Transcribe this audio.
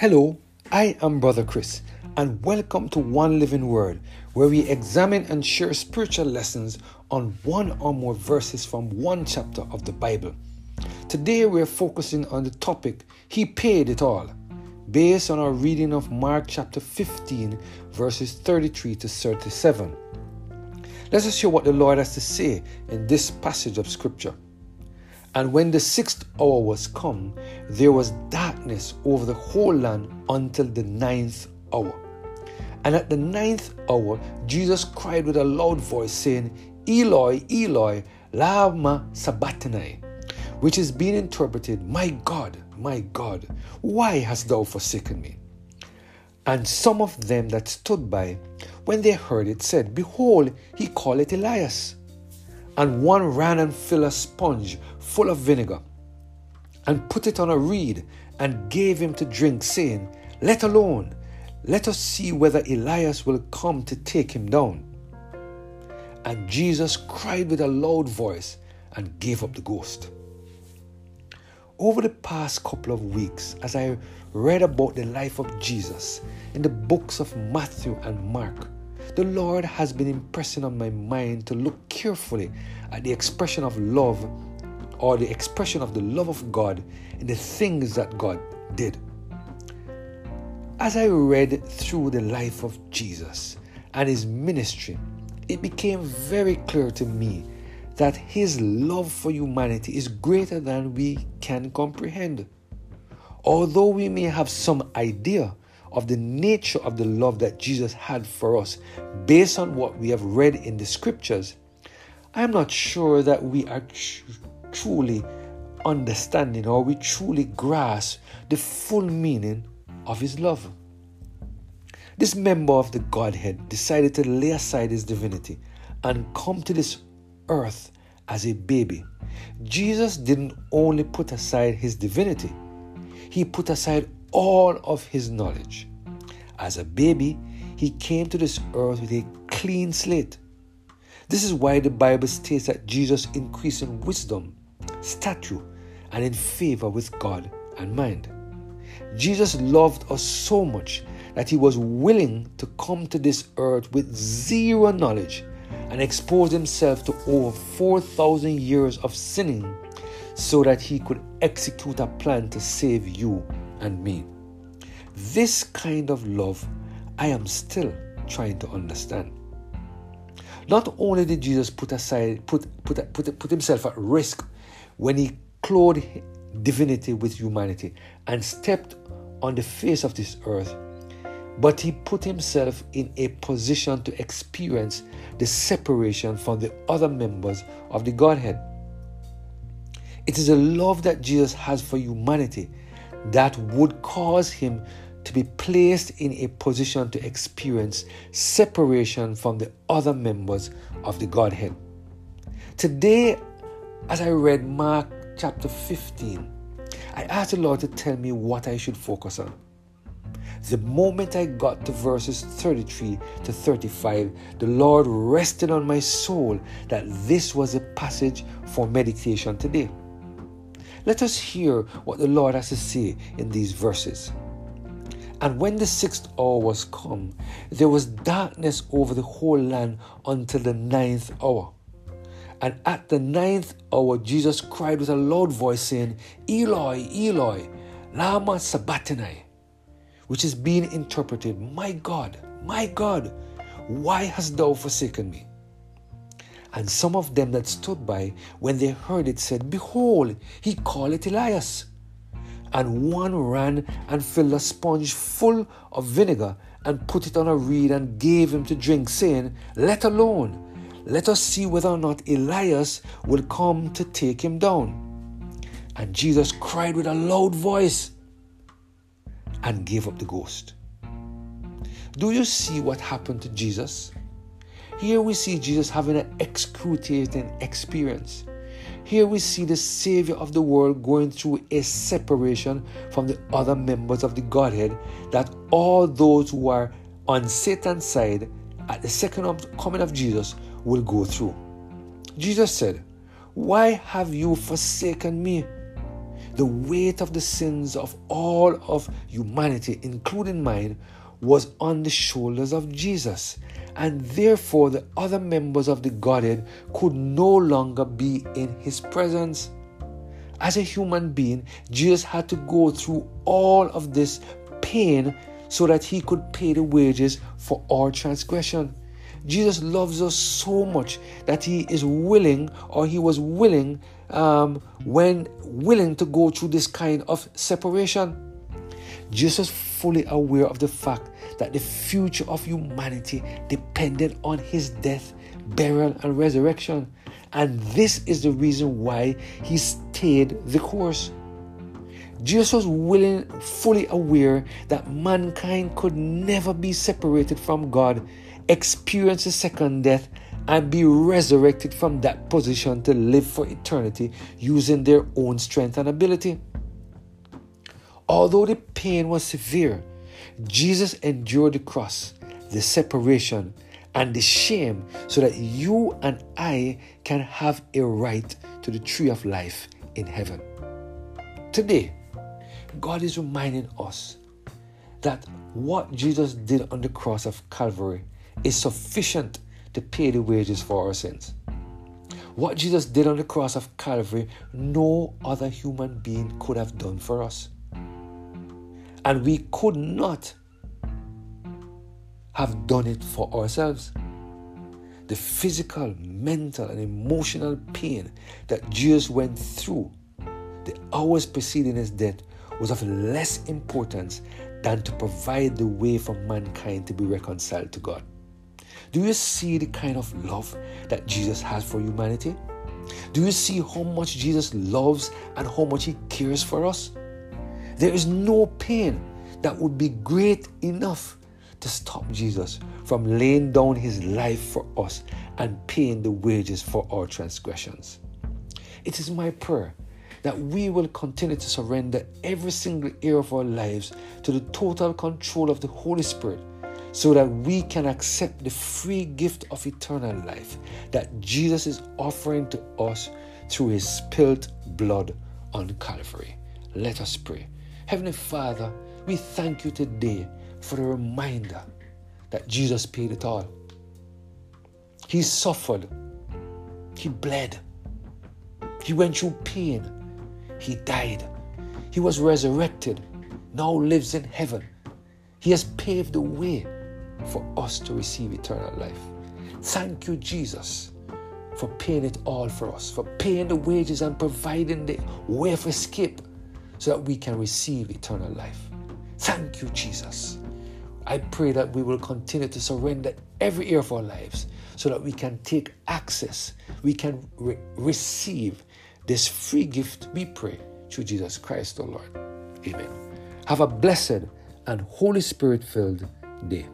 Hello, I am Brother Chris, and welcome to One Living Word, where we examine and share spiritual lessons on one or more verses from one chapter of the Bible. Today we're focusing on the topic, He Paid It All, based on our reading of Mark chapter 15, verses 33 to 37. Let us hear what the Lord has to say in this passage of Scripture. And when the sixth hour was come, there was darkness over the whole land until the ninth hour. And at the ninth hour, Jesus cried with a loud voice, saying, Eloi, Eloi, lama sabachthani, which is being interpreted, My God, my God, why hast thou forsaken me? And some of them that stood by, when they heard it, said, Behold, he calleth Elias. And one ran and filled a sponge full of vinegar and put it on a reed and gave him to drink, saying, Let alone, let us see whether Elias will come to take him down. And Jesus cried with a loud voice and gave up the ghost. Over the past couple of weeks, as I read about the life of Jesus in the books of Matthew and Mark, the Lord has been impressing on my mind to look carefully at the expression of love or the expression of the love of God in the things that God did. As I read through the life of Jesus and his ministry, it became very clear to me that his love for humanity is greater than we can comprehend. Although we may have some idea of the nature of the love that Jesus had for us based on what we have read in the scriptures, I am not sure that we are truly understanding or we truly grasp the full meaning of his love. This member of the Godhead decided to lay aside his divinity and come to this earth as a baby. Jesus didn't only put aside his divinity, he put aside all of his knowledge. As a baby, he came to this earth with a clean slate. This is why the Bible states that Jesus increased in wisdom stature, and in favor with God and mind. Jesus loved us so much that he was willing to come to this earth with zero knowledge and expose himself to over 4,000 years of sinning so that he could execute a plan to save you and me. This kind of love I am still trying to understand. Not only did Jesus put aside put put put, put himself at risk when he clothed divinity with humanity and stepped on the face of this earth, but he put himself in a position to experience the separation from the other members of the Godhead. It is a love that Jesus has for humanity that would cause him to be placed in a position to experience separation from the other members of the Godhead. Today, as I read Mark chapter 15, I asked the Lord to tell me what I should focus on. The moment I got to verses 33 to 35, the Lord rested on my soul that this was a passage for meditation today. Let us hear what the Lord has to say in these verses. And when the sixth hour was come, there was darkness over the whole land until the ninth hour. And at the ninth hour, Jesus cried with a loud voice, saying, Eloi, Eloi, Lama Sabachthani, which is being interpreted, My God, my God, why hast thou forsaken me? And some of them that stood by, when they heard it, said, Behold, he calleth Elias. And one ran and filled a sponge full of vinegar and put it on a reed and gave him to drink, saying, Let alone let us see whether or not Elias will come to take him down. And Jesus cried with a loud voice and gave up the ghost. Do you see what happened to Jesus? Here we see Jesus having an excruciating experience. Here we see the Savior of the world going through a separation from the other members of the Godhead, that all those who are on Satan's side at the second coming of Jesus will go through. Jesus said, Why have you forsaken me? The weight of the sins of all of humanity, including mine, was on the shoulders of Jesus. And therefore, the other members of the Godhead could no longer be in his presence. As a human being, Jesus had to go through all of this pain so that he could pay the wages for our transgression. Jesus loves us so much that he is willing, or he was willing, um, when willing to go through this kind of separation. Jesus fully aware of the fact that the future of humanity depended on his death, burial, and resurrection. And this is the reason why he stayed the course. Jesus was willing, fully aware that mankind could never be separated from God, experience a second death, and be resurrected from that position to live for eternity using their own strength and ability. Although the pain was severe, Jesus endured the cross, the separation, and the shame so that you and I can have a right to the tree of life in heaven. Today, God is reminding us that what Jesus did on the cross of Calvary is sufficient to pay the wages for our sins. What Jesus did on the cross of Calvary, no other human being could have done for us. And we could not have done it for ourselves. The physical, mental, and emotional pain that Jesus went through the hours preceding his death was of less importance than to provide the way for mankind to be reconciled to God. Do you see the kind of love that Jesus has for humanity? Do you see how much Jesus loves and how much he cares for us? There is no pain that would be great enough to stop Jesus from laying down his life for us and paying the wages for our transgressions. It is my prayer that we will continue to surrender every single area of our lives to the total control of the Holy Spirit so that we can accept the free gift of eternal life that Jesus is offering to us through his spilled blood on Calvary. Let us pray. Heavenly Father, we thank you today for the reminder that Jesus paid it all. He suffered, He bled, He went through pain, He died, He was resurrected, now lives in heaven. He has paved the way for us to receive eternal life. Thank you, Jesus, for paying it all for us, for paying the wages and providing the way of escape so that we can receive eternal life. Thank you, Jesus. I pray that we will continue to surrender every area of our lives so that we can take access, we can re- receive this free gift, we pray, through Jesus Christ, our Lord. Amen. Have a blessed and Holy Spirit filled day.